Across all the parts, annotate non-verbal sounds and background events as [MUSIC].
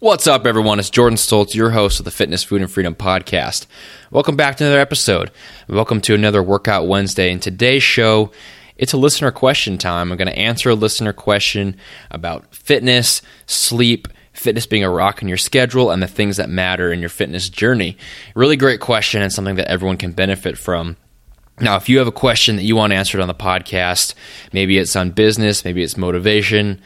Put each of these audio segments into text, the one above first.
What's up, everyone? It's Jordan Stoltz, your host of the Fitness, Food, and Freedom podcast. Welcome back to another episode. Welcome to another Workout Wednesday. In today's show, it's a listener question time. I'm going to answer a listener question about fitness, sleep, fitness being a rock in your schedule, and the things that matter in your fitness journey. Really great question and something that everyone can benefit from. Now, if you have a question that you want answered on the podcast, maybe it's on business, maybe it's motivation,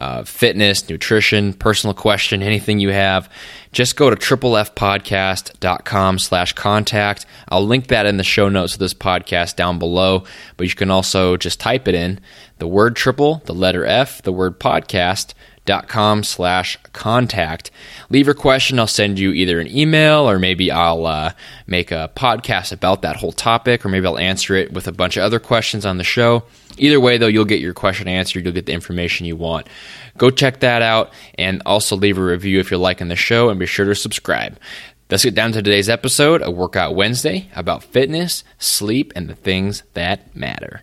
uh, fitness, nutrition, personal question, anything you have, just go to triplefpodcast.com slash contact. I'll link that in the show notes of this podcast down below, but you can also just type it in, the word triple, the letter F, the word podcast, dot com slash contact leave your question i'll send you either an email or maybe i'll uh, make a podcast about that whole topic or maybe i'll answer it with a bunch of other questions on the show Either way, though, you'll get your question answered. You'll get the information you want. Go check that out and also leave a review if you're liking the show and be sure to subscribe. Let's get down to today's episode, a Workout Wednesday about fitness, sleep, and the things that matter.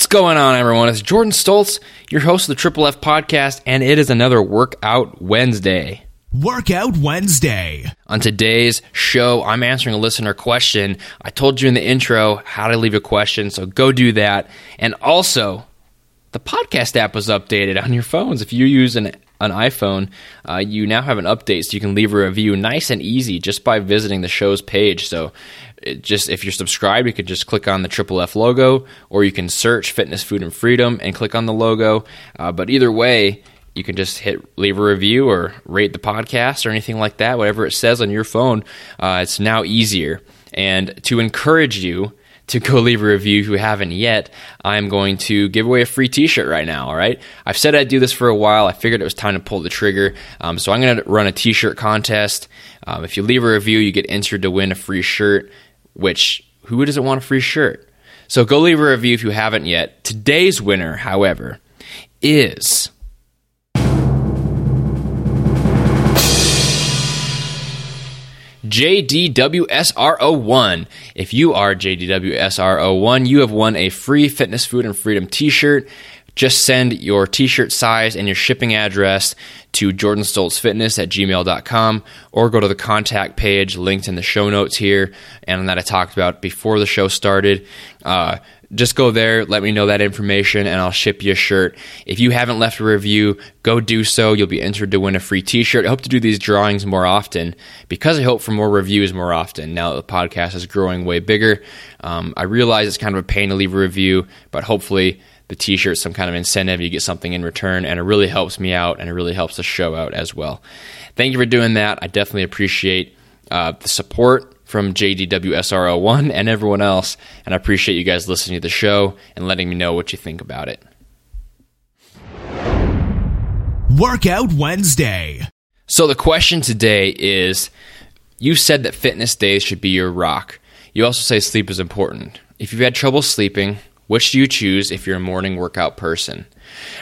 What's going on, everyone? It's Jordan Stoltz, your host of the Triple F podcast, and it is another Workout Wednesday. Workout Wednesday. On today's show, I'm answering a listener question. I told you in the intro how to leave a question, so go do that. And also, the podcast app was updated on your phones. If you use an an iPhone, uh, you now have an update so you can leave a review nice and easy just by visiting the show's page. So, just if you're subscribed, you could just click on the Triple F logo, or you can search Fitness, Food, and Freedom and click on the logo. Uh, but either way, you can just hit leave a review or rate the podcast or anything like that. Whatever it says on your phone, uh, it's now easier. And to encourage you to go [LAUGHS] leave a review if you haven't yet, I'm going to give away a free t shirt right now. All right. I've said I'd do this for a while. I figured it was time to pull the trigger. Um, so I'm going to run a t shirt contest. Um, if you leave a review, you get entered to win a free shirt, which who doesn't want a free shirt? So go leave a review if you haven't yet. Today's winner, however, is JDWSRO1. If you are JDWSRO1, you have won a free Fitness, Food, and Freedom t shirt. Just send your t shirt size and your shipping address to jordanstoltzfitness at gmail.com or go to the contact page linked in the show notes here and that I talked about before the show started. Uh, just go there, let me know that information, and I'll ship you a shirt. If you haven't left a review, go do so. You'll be entered to win a free t shirt. I hope to do these drawings more often because I hope for more reviews more often now that the podcast is growing way bigger. Um, I realize it's kind of a pain to leave a review, but hopefully the t shirt some kind of incentive. You get something in return, and it really helps me out and it really helps the show out as well. Thank you for doing that. I definitely appreciate uh, the support from JDWSRO1 and everyone else. And I appreciate you guys listening to the show and letting me know what you think about it. Workout Wednesday. So, the question today is you said that fitness days should be your rock. You also say sleep is important. If you've had trouble sleeping, which do you choose if you're a morning workout person?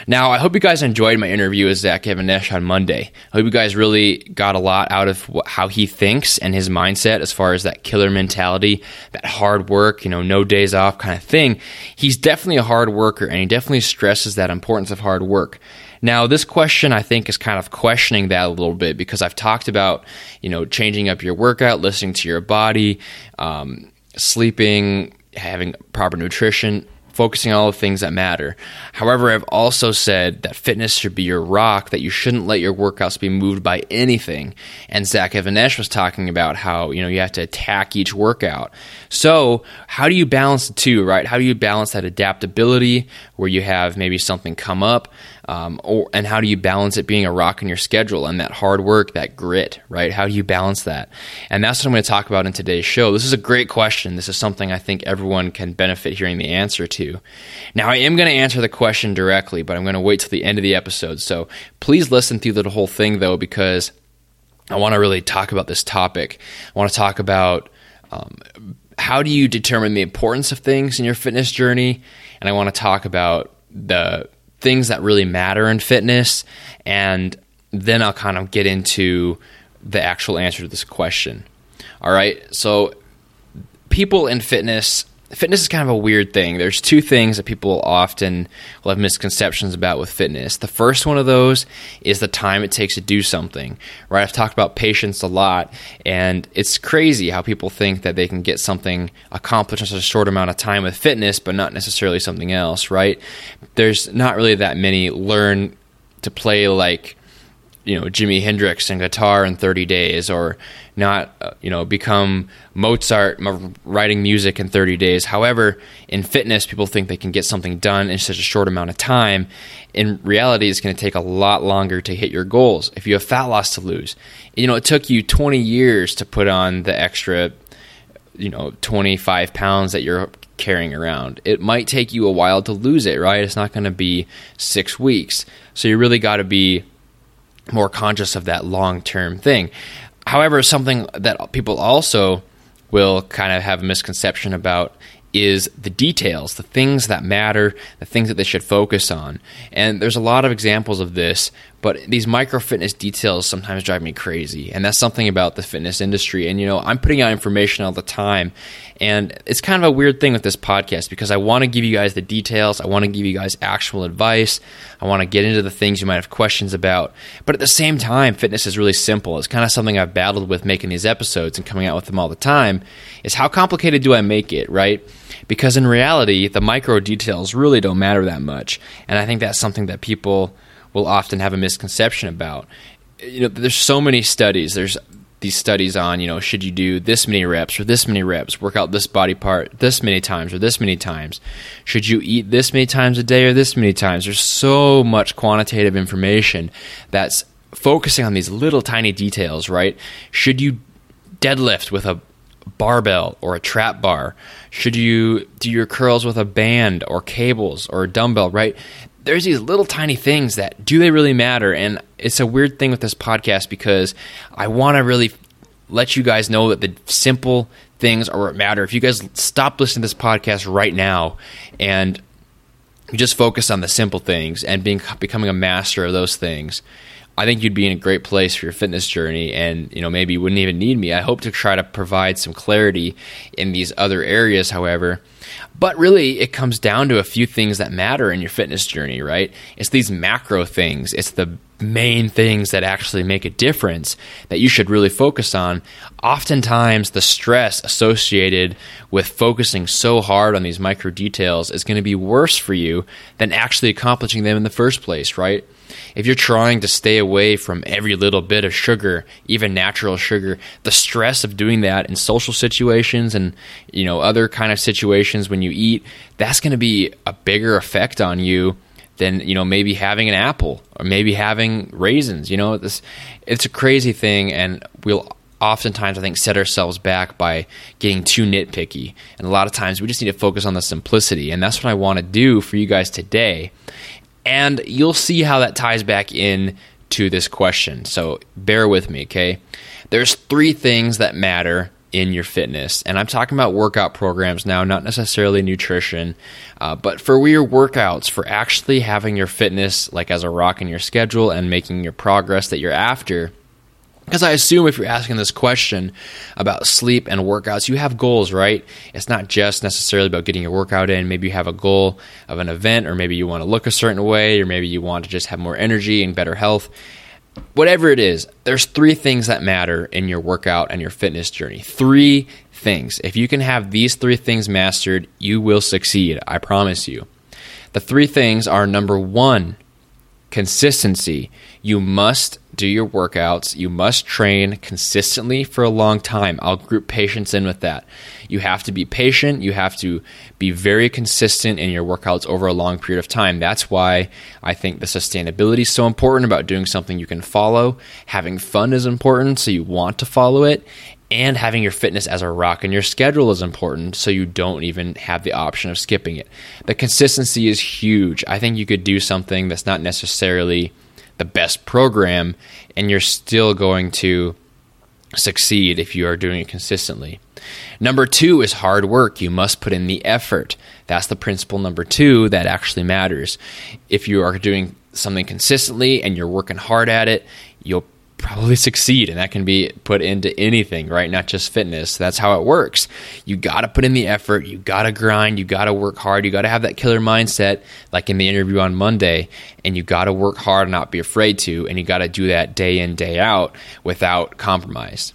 Now, I hope you guys enjoyed my interview with Zach Even-Esh on Monday. I hope you guys really got a lot out of how he thinks and his mindset as far as that killer mentality, that hard work, you know, no days off kind of thing. He's definitely a hard worker and he definitely stresses that importance of hard work. Now, this question I think is kind of questioning that a little bit because I've talked about, you know, changing up your workout, listening to your body, um, sleeping, having proper nutrition focusing on all the things that matter. However, I've also said that fitness should be your rock, that you shouldn't let your workouts be moved by anything. And Zach Even-Esh was talking about how, you know, you have to attack each workout. So, how do you balance the two, right? How do you balance that adaptability where you have maybe something come up Um, or, and how do you balance it being a rock in your schedule and that hard work, that grit, right? How do you balance that? And that's what I'm going to talk about in today's show. This is a great question. This is something I think everyone can benefit hearing the answer to. Now, I am going to answer the question directly, but I'm going to wait till the end of the episode. So please listen through the whole thing, though, because I want to really talk about this topic. I want to talk about um, how do you determine the importance of things in your fitness journey, and I want to talk about the things that really matter in fitness, and then I'll kind of get into the actual answer to this question. All right, so people in fitness fitness is kind of a weird thing. There's two things that people often will have misconceptions about with fitness. The first one of those is the time it takes to do something. Right? I've talked about patience a lot, and it's crazy how people think that they can get something accomplished in such a short amount of time with fitness, but not necessarily something else. Right? There's not really that many learn to play like you know Jimi Hendrix and guitar in 30 days, or not uh, you know become Mozart writing music in 30 days. However, in fitness, people think they can get something done in such a short amount of time. In reality, it's going to take a lot longer to hit your goals. If you have fat loss to lose, you know it took you 20 years to put on the extra, you know, 25 pounds that you're carrying around. It might take you a while to lose it, right? It's not going to be six weeks. So you really got to be more conscious of that long term thing. However, something that people also will kind of have a misconception about is the details, the things that matter, the things that they should focus on. And there's a lot of examples of this, but these micro fitness details sometimes drive me crazy. And that's something about the fitness industry. And, you know, I'm putting out information all the time. And it's kind of a weird thing with this podcast because I want to give you guys the details. I want to give you guys actual advice. I want to get into the things you might have questions about. But at the same time, fitness is really simple. It's kind of something I've battled with making these episodes and coming out with them all the time. Is how complicated do I make it, right? Because in reality, the micro details really don't matter that much. And I think that's something that people will often have a misconception about. You know, there's so many studies. There's these studies on, you know, should you do this many reps or this many reps, work out this body part this many times or this many times? Should you eat this many times a day or this many times? There's so much quantitative information that's focusing on these little tiny details, right? Should you deadlift with a barbell or a trap bar? Should you do your curls with a band or cables or a dumbbell, right? There's these little tiny things that do they really matter? And it's a weird thing with this podcast because I want to really let you guys know that the simple things are what matter. If you guys stop listening to this podcast right now and you just focus on the simple things and being becoming a master of those things, I think you'd be in a great place for your fitness journey and you know maybe you wouldn't even need me. I hope to try to provide some clarity in these other areas however but really, it comes down to a few things that matter in your fitness journey, right? It's these macro things, it's the main things that actually make a difference that you should really focus on. Oftentimes, the stress associated with focusing so hard on these micro details is going to be worse for you than actually accomplishing them in the first place, right? If you're trying to stay away from every little bit of sugar, even natural sugar, the stress of doing that in social situations and you know other kind of situations when you eat, that's going to be a bigger effect on you than you know maybe having an apple or maybe having raisins. You know, this it's a crazy thing, and we'll oftentimes I think set ourselves back by getting too nitpicky. And a lot of times we just need to focus on the simplicity. And that's what I want to do for you guys today. And you'll see how that ties back in to this question. So bear with me, okay? There's three things that matter in your fitness. And I'm talking about workout programs now, not necessarily nutrition, uh, but for your workouts, for actually having your fitness like as a rock in your schedule and making your progress that you're after. Because I assume if you're asking this question about sleep and workouts, you have goals, right? It's not just necessarily about getting your workout in. Maybe you have a goal of an event, or maybe you want to look a certain way, or maybe you want to just have more energy and better health. Whatever it is, there's three things that matter in your workout and your fitness journey. Three things. If you can have these three things mastered, you will succeed. I promise you. The three things are number one, consistency. You must do your workouts. You must train consistently for a long time. I'll group patience in with that. You have to be patient. You have to be very consistent in your workouts over a long period of time. That's why I think the sustainability is so important about doing something you can follow. Having fun is important, so you want to follow it. And having your fitness as a rock in your schedule is important, so you don't even have the option of skipping it. The consistency is huge. I think you could do something that's not necessarily the best program, and you're still going to succeed if you are doing it consistently. Number two is hard work. You must put in the effort. That's the principle number two that actually matters. If you are doing something consistently and you're working hard at it, you'll probably succeed and that can be put into anything right? Not just fitness. That's how it works. You got to put in the effort. You got to grind. You got to work hard. You got to have that killer mindset like in the interview on monday and you got to work hard and not be afraid to and you got to do that day in day out without compromise.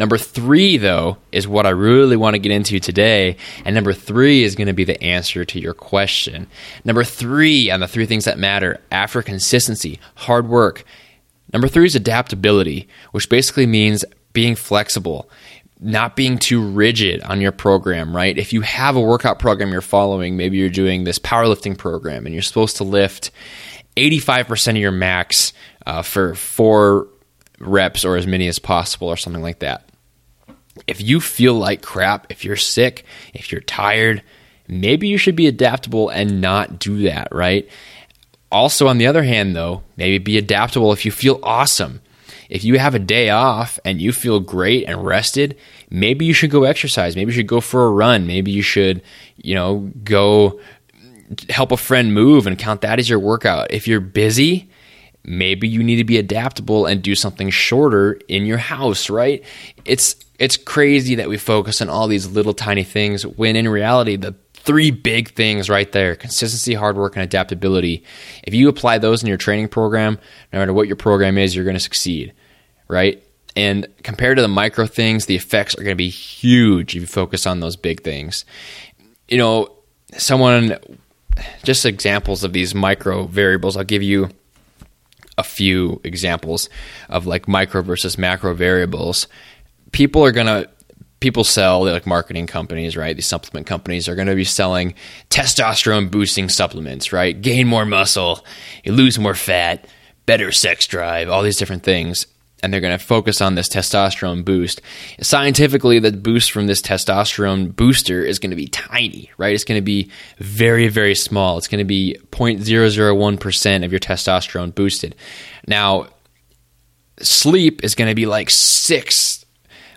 Number three, though, is what I really want to get into today. And number three is going to be the answer to your question. Number three on the three things that matter after consistency, hard work, Number three is adaptability, which basically means being flexible, not being too rigid on your program, right? If you have a workout program you're following, maybe you're doing this powerlifting program and you're supposed to lift 85% of your max uh, for four reps or as many as possible or something like that. If you feel like crap, if you're sick, if you're tired, maybe you should be adaptable and not do that, right? Also, on the other hand, though, maybe be adaptable if you feel awesome. If you have a day off and you feel great and rested, maybe you should go exercise. Maybe you should go for a run. Maybe you should, you know, go help a friend move and count that as your workout. If you're busy, maybe you need to be adaptable and do something shorter in your house, right? It's it's crazy that we focus on all these little tiny things when in reality the three big things right there consistency, hard work, and adaptability. If you apply those in your training program, no matter what your program is, you're going to succeed, right? And compared to the micro things, the effects are going to be huge if you focus on those big things. You know, someone, just examples of these micro variables, I'll give you a few examples of like micro versus macro variables. People are going to people sell like marketing companies, right? These supplement companies are going to be selling testosterone boosting supplements, right? Gain more muscle, you lose more fat, better sex drive, all these different things. And they're going to focus on this testosterone boost. Scientifically, the boost from this testosterone booster is going to be tiny, right? It's going to be very, very small. It's going to be 0.001% of your testosterone boosted. Now, sleep is going to be like six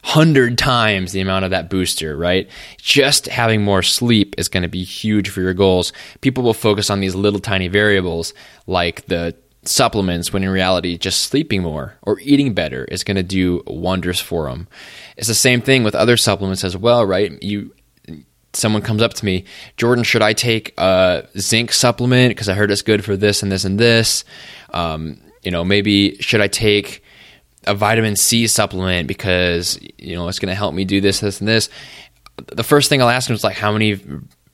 hundred times the amount of that booster, right? Just having more sleep is going to be huge for your goals. People will focus on these little tiny variables like the supplements when in reality just sleeping more or eating better is going to do wonders for them. It's the same thing with other supplements as well, right? You someone comes up to me, Jordan, should I take a zinc supplement because I heard it's good for this and this and this? Um, you know, maybe should I take a vitamin C supplement because you know it's going to help me do this, this, and this. The first thing I'll ask them is like, how many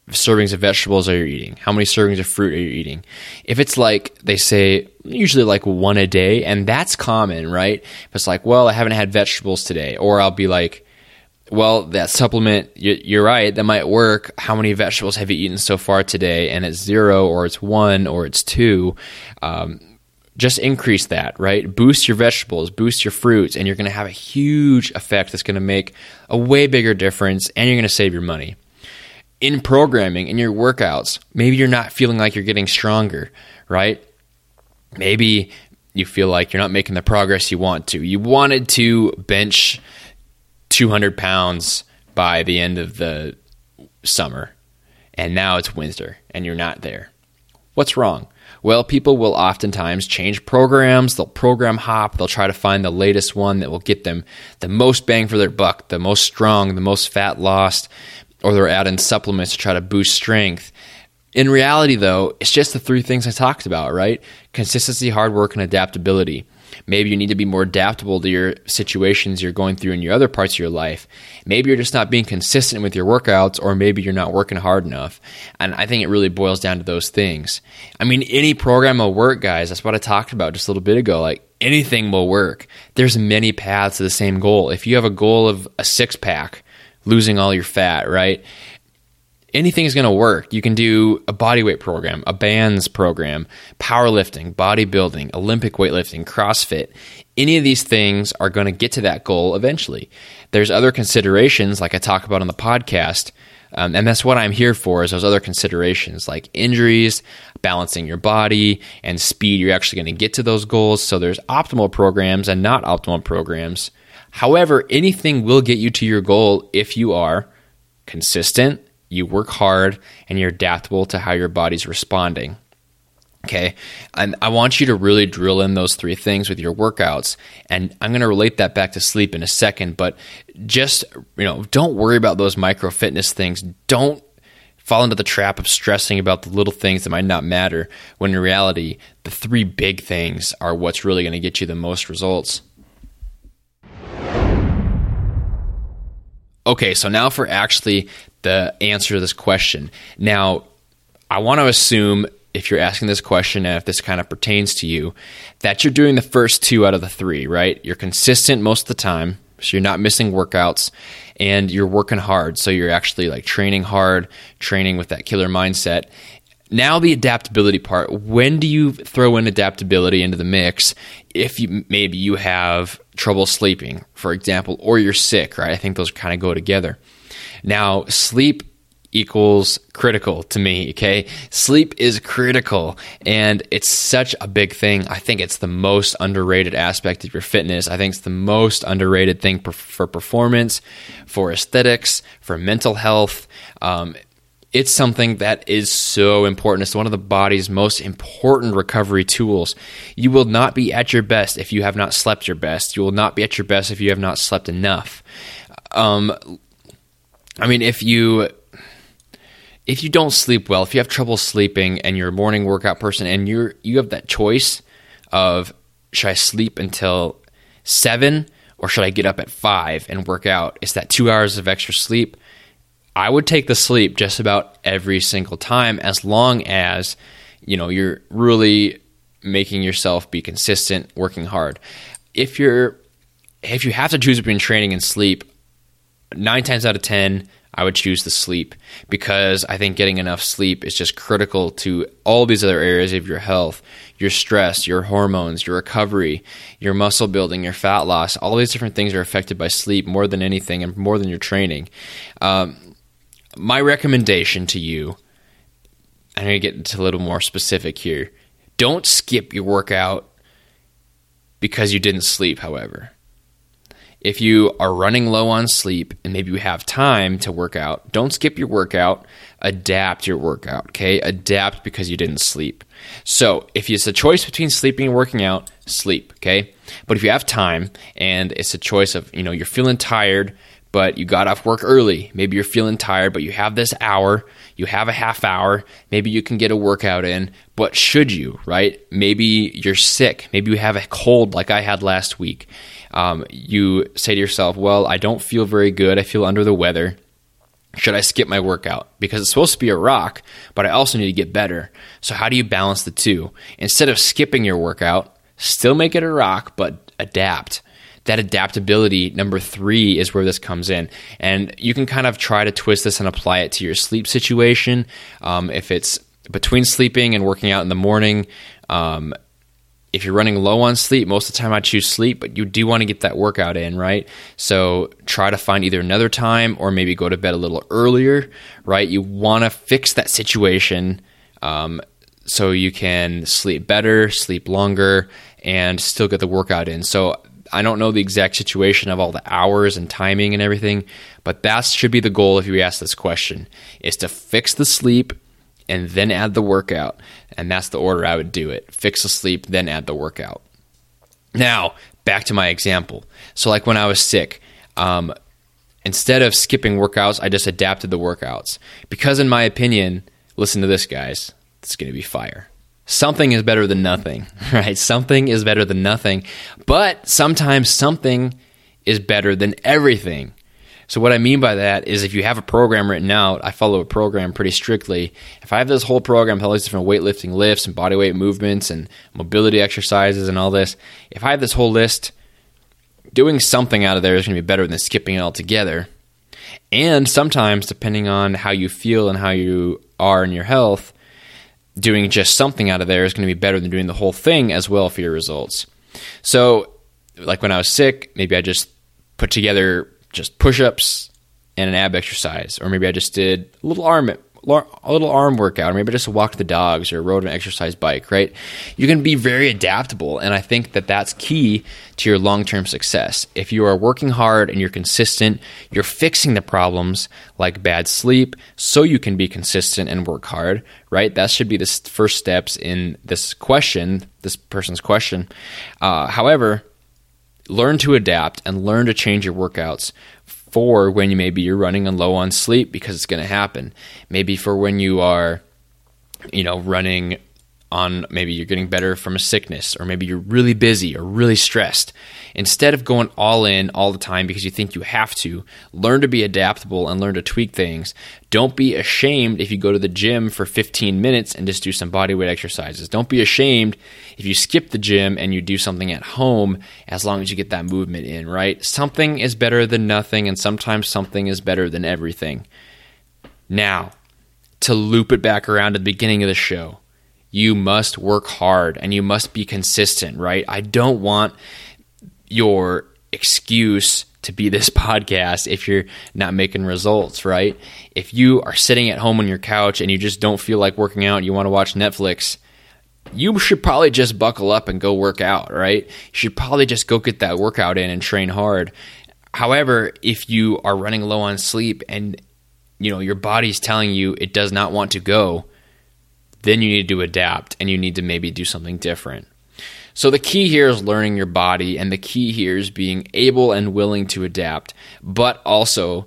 servings of vegetables are you eating? How many servings of fruit are you eating? If it's like they say usually like one a day, and that's common, right? If it's like, well, I haven't had vegetables today, or I'll be like, well, that supplement, you're right, that might work. How many vegetables have you eaten so far today? And it's zero, or it's one, or it's two. Um, just increase that, right? Boost your vegetables, boost your fruits, and you're going to have a huge effect that's going to make a way bigger difference and you're going to save your money. In programming, in your workouts, maybe you're not feeling like you're getting stronger, right? Maybe you feel like you're not making the progress you want to. You wanted to bench 200 pounds by the end of the summer, and now it's winter and you're not there. What's wrong? Well, people will oftentimes change programs, they'll program hop, they'll try to find the latest one that will get them the most bang for their buck, the most strong, the most fat lost, or they're adding supplements to try to boost strength. In reality, though, it's just the three things I talked about, right? Consistency, hard work, and adaptability. Maybe you need to be more adaptable to your situations you're going through in your other parts of your life. Maybe you're just not being consistent with your workouts, or maybe you're not working hard enough. And I think it really boils down to those things. I mean, any program will work, guys. That's what I talked about just a little bit ago. Like anything will work. There's many paths to the same goal. If you have a goal of a six pack, losing all your fat, right? Anything is going to work. You can do a bodyweight program, a bands program, powerlifting, bodybuilding, Olympic weightlifting, CrossFit. Any of these things are going to get to that goal eventually. There's other considerations, like I talk about on the podcast, um, and that's what I'm here for. Is those other considerations like injuries, balancing your body, and speed. You're actually going to get to those goals. So there's optimal programs and not optimal programs. However, anything will get you to your goal if you are consistent you work hard, and you're adaptable to how your body's responding. Okay. And I want you to really drill in those three things with your workouts. And I'm going to relate that back to sleep in a second, but just, you know, don't worry about those micro fitness things. Don't fall into the trap of stressing about the little things that might not matter when in reality, the three big things are what's really going to get you the most results. Okay, so now for actually the answer to this question. Now, I want to assume if you're asking this question and if this kind of pertains to you, that you're doing the first two out of the three, right? You're consistent most of the time, so you're not missing workouts and you're working hard. So you're actually like training hard, training with that killer mindset. Now the adaptability part. When do you throw in adaptability into the mix? If you maybe you have trouble sleeping, for example, or you're sick, right? I think those kind of go together. Now, sleep equals critical to me, okay? Sleep is critical and it's such a big thing. I think it's the most underrated aspect of your fitness. I think it's the most underrated thing for performance, for aesthetics, for mental health. Um, it's something that is so important. It's one of the body's most important recovery tools. You will not be at your best if you have not slept your best. You will not be at your best if you have not slept enough. Um, I mean, if you if you don't sleep well, if you have trouble sleeping and you're a morning workout person and you're you have that choice of should I sleep until 7 or should I get up at 5 and work out? It's that 2 hours of extra sleep. I would take the sleep just about every single time as long as you know you're really making yourself be consistent, working hard. If you're if you have to choose between training and sleep, nine times out of 10, I would choose the sleep because I think getting enough sleep is just critical to all these other areas of your health your stress, your hormones, your recovery, your muscle building, your fat loss. All these different things are affected by sleep more than anything and more than your training. Um, my recommendation to you, I'm going to get into a little more specific here. Don't skip your workout because you didn't sleep, however. If you are running low on sleep and maybe you have time to work out, don't skip your workout. Adapt your workout, okay? Adapt because you didn't sleep. So, if it's a choice between sleeping and working out, sleep, okay? But if you have time and it's a choice of, you know, you're feeling tired, but you got off work early, maybe you're feeling tired, but you have this hour, you have a half hour, maybe you can get a workout in, but should you, right? Maybe you're sick, maybe you have a cold like I had last week um, you say to yourself, well, I don't feel very good. I feel under the weather. Should I skip my workout? Because it's supposed to be a rock, but I also need to get better. So, how do you balance the two? Instead of skipping your workout, still make it a rock, but adapt. That adaptability, number three, is where this comes in. And you can kind of try to twist this and apply it to your sleep situation. Um, if it's between sleeping and working out in the morning, um, if you're running low on sleep, most of the time I choose sleep, but you do want to get that workout in, right? So try to find either another time or maybe go to bed a little earlier, right? You want to fix that situation um, so you can sleep better, sleep longer, and still get the workout in. So I don't know the exact situation of all the hours and timing and everything, but that should be the goal if you ask this question is to fix the sleep and then add the workout. And that's the order I would do it fix the sleep, then add the workout. Now, back to my example. So, like when I was sick, um, instead of skipping workouts, I just adapted the workouts. Because, in my opinion, listen to this, guys, it's going to be fire. Something is better than nothing, [LAUGHS] right? Something is better than nothing, but sometimes something is better than everything. So what I mean by that is if you have a program written out, I follow a program pretty strictly. If I have this whole program all these different weightlifting lifts and bodyweight movements and mobility exercises and all this, if I have this whole list, doing something out of there is going to be better than skipping it altogether. And sometimes, depending on how you feel and how you are in your health, doing just something out of there is going to be better than doing the whole thing as well for your results. So, like when I was sick, maybe I just put together just push ups and an ab exercise, or maybe I just did a little arm a little arm workout, or maybe just walked the dogs or rode an exercise bike, right? You can be very adaptable. And I think that that's key to your long term success. If you are working hard and you're consistent, you're fixing the problems like bad sleep so you can be consistent and work hard, right? That should be the first steps in this question, this person's question. Uh, however, learn to adapt and learn to change your workouts for when you maybe you're running low on sleep because it's going to happen. Maybe for when you are, you know, running on maybe you're getting better from a sickness or maybe you're really busy or really stressed. Instead of going all in all the time because you think you have to, learn to be adaptable and learn to tweak things. Don't be ashamed if you go to the gym for 15 minutes and just do some bodyweight exercises. Don't be ashamed if you skip the gym and you do something at home as long as you get that movement in, right? Something is better than nothing and sometimes something is better than everything. Now, to loop it back around to the beginning of the show you must work hard and you must be consistent, right? I don't want your excuse to be this [LAUGHS] podcast if you're not making results, right? If you are sitting at home on your couch and you just don't feel like working out, you want to watch Netflix, you should probably just buckle up and go work out, right? You should probably just go get that workout in and train hard. However, if you are running low on sleep and you know your body's telling you it does not want to go, then you need to adapt and you need to maybe do something different. So the key here is learning your body, and the key here is being able and willing to adapt, but also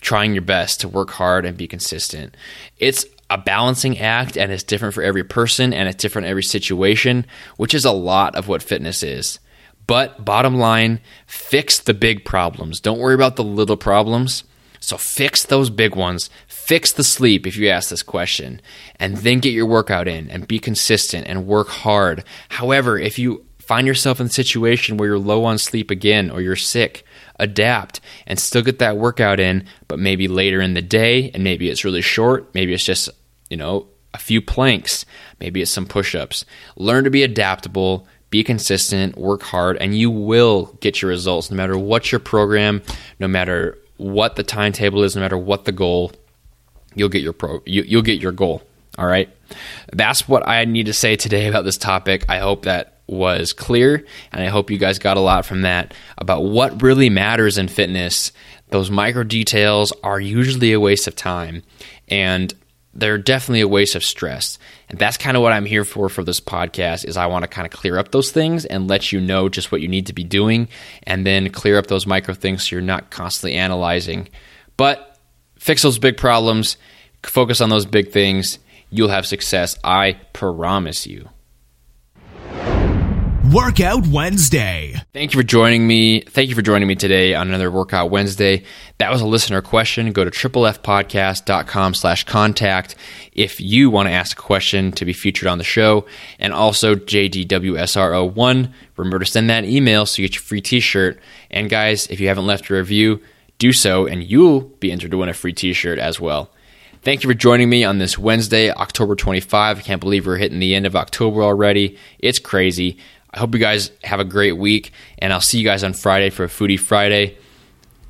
trying your best to work hard and be consistent. It's a balancing act and it's different for every person and it's different every situation, which is a lot of what fitness is. But bottom line, fix the big problems. Don't worry about the little problems. So fix those big ones. Fix the sleep if you ask this question, and then get your workout in and be consistent and work hard. However, if you find yourself in a situation where you're low on sleep again or you're sick, adapt and still get that workout in, but maybe later in the day, and maybe it's really short, maybe it's just, you know, a few planks, maybe it's some push ups. Learn to be adaptable, be consistent, work hard, and you will get your results no matter what your program, no matter what the timetable is, no matter what the goal, you'll get your pro you, you'll get your goal. All right. That's what I need to say today about this topic. I hope that was clear and I hope you guys got a lot from that about what really matters in fitness. Those micro details are usually a waste of time and they're definitely a waste of stress. And that's kind of what I'm here for for this podcast is I want to kind of clear up those things and let you know just what you need to be doing and then clear up those micro things so you're not constantly analyzing. But fix those big problems, focus on those big things, you'll have success. I promise you. Workout Wednesday. Thank you for joining me. Thank you for joining me today on another Workout Wednesday. That was a listener question. Go to triplefpodcast.com slash contact if you want to ask a question to be featured on the show. And also JDWSRO1. Remember to send that email so you get your free t-shirt. And guys, if you haven't left a review, do so and you'll be entered to win a free t-shirt as well. Thank you for joining me on this Wednesday, October 25. I can't believe we're hitting the end of October already. It's crazy. I hope you guys have a great week, and I'll see you guys on Friday for a Foodie Friday.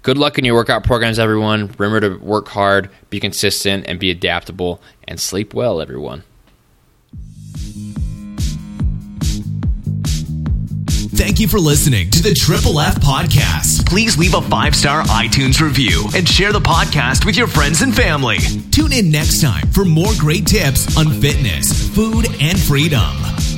Good luck in your workout programs, everyone. Remember to work hard, be consistent, and be adaptable, and sleep well, everyone. Thank you for listening to the Triple F Podcast. Please leave a five star iTunes review and share the podcast with your friends and family. Tune in next time for more great tips on fitness, food, and freedom.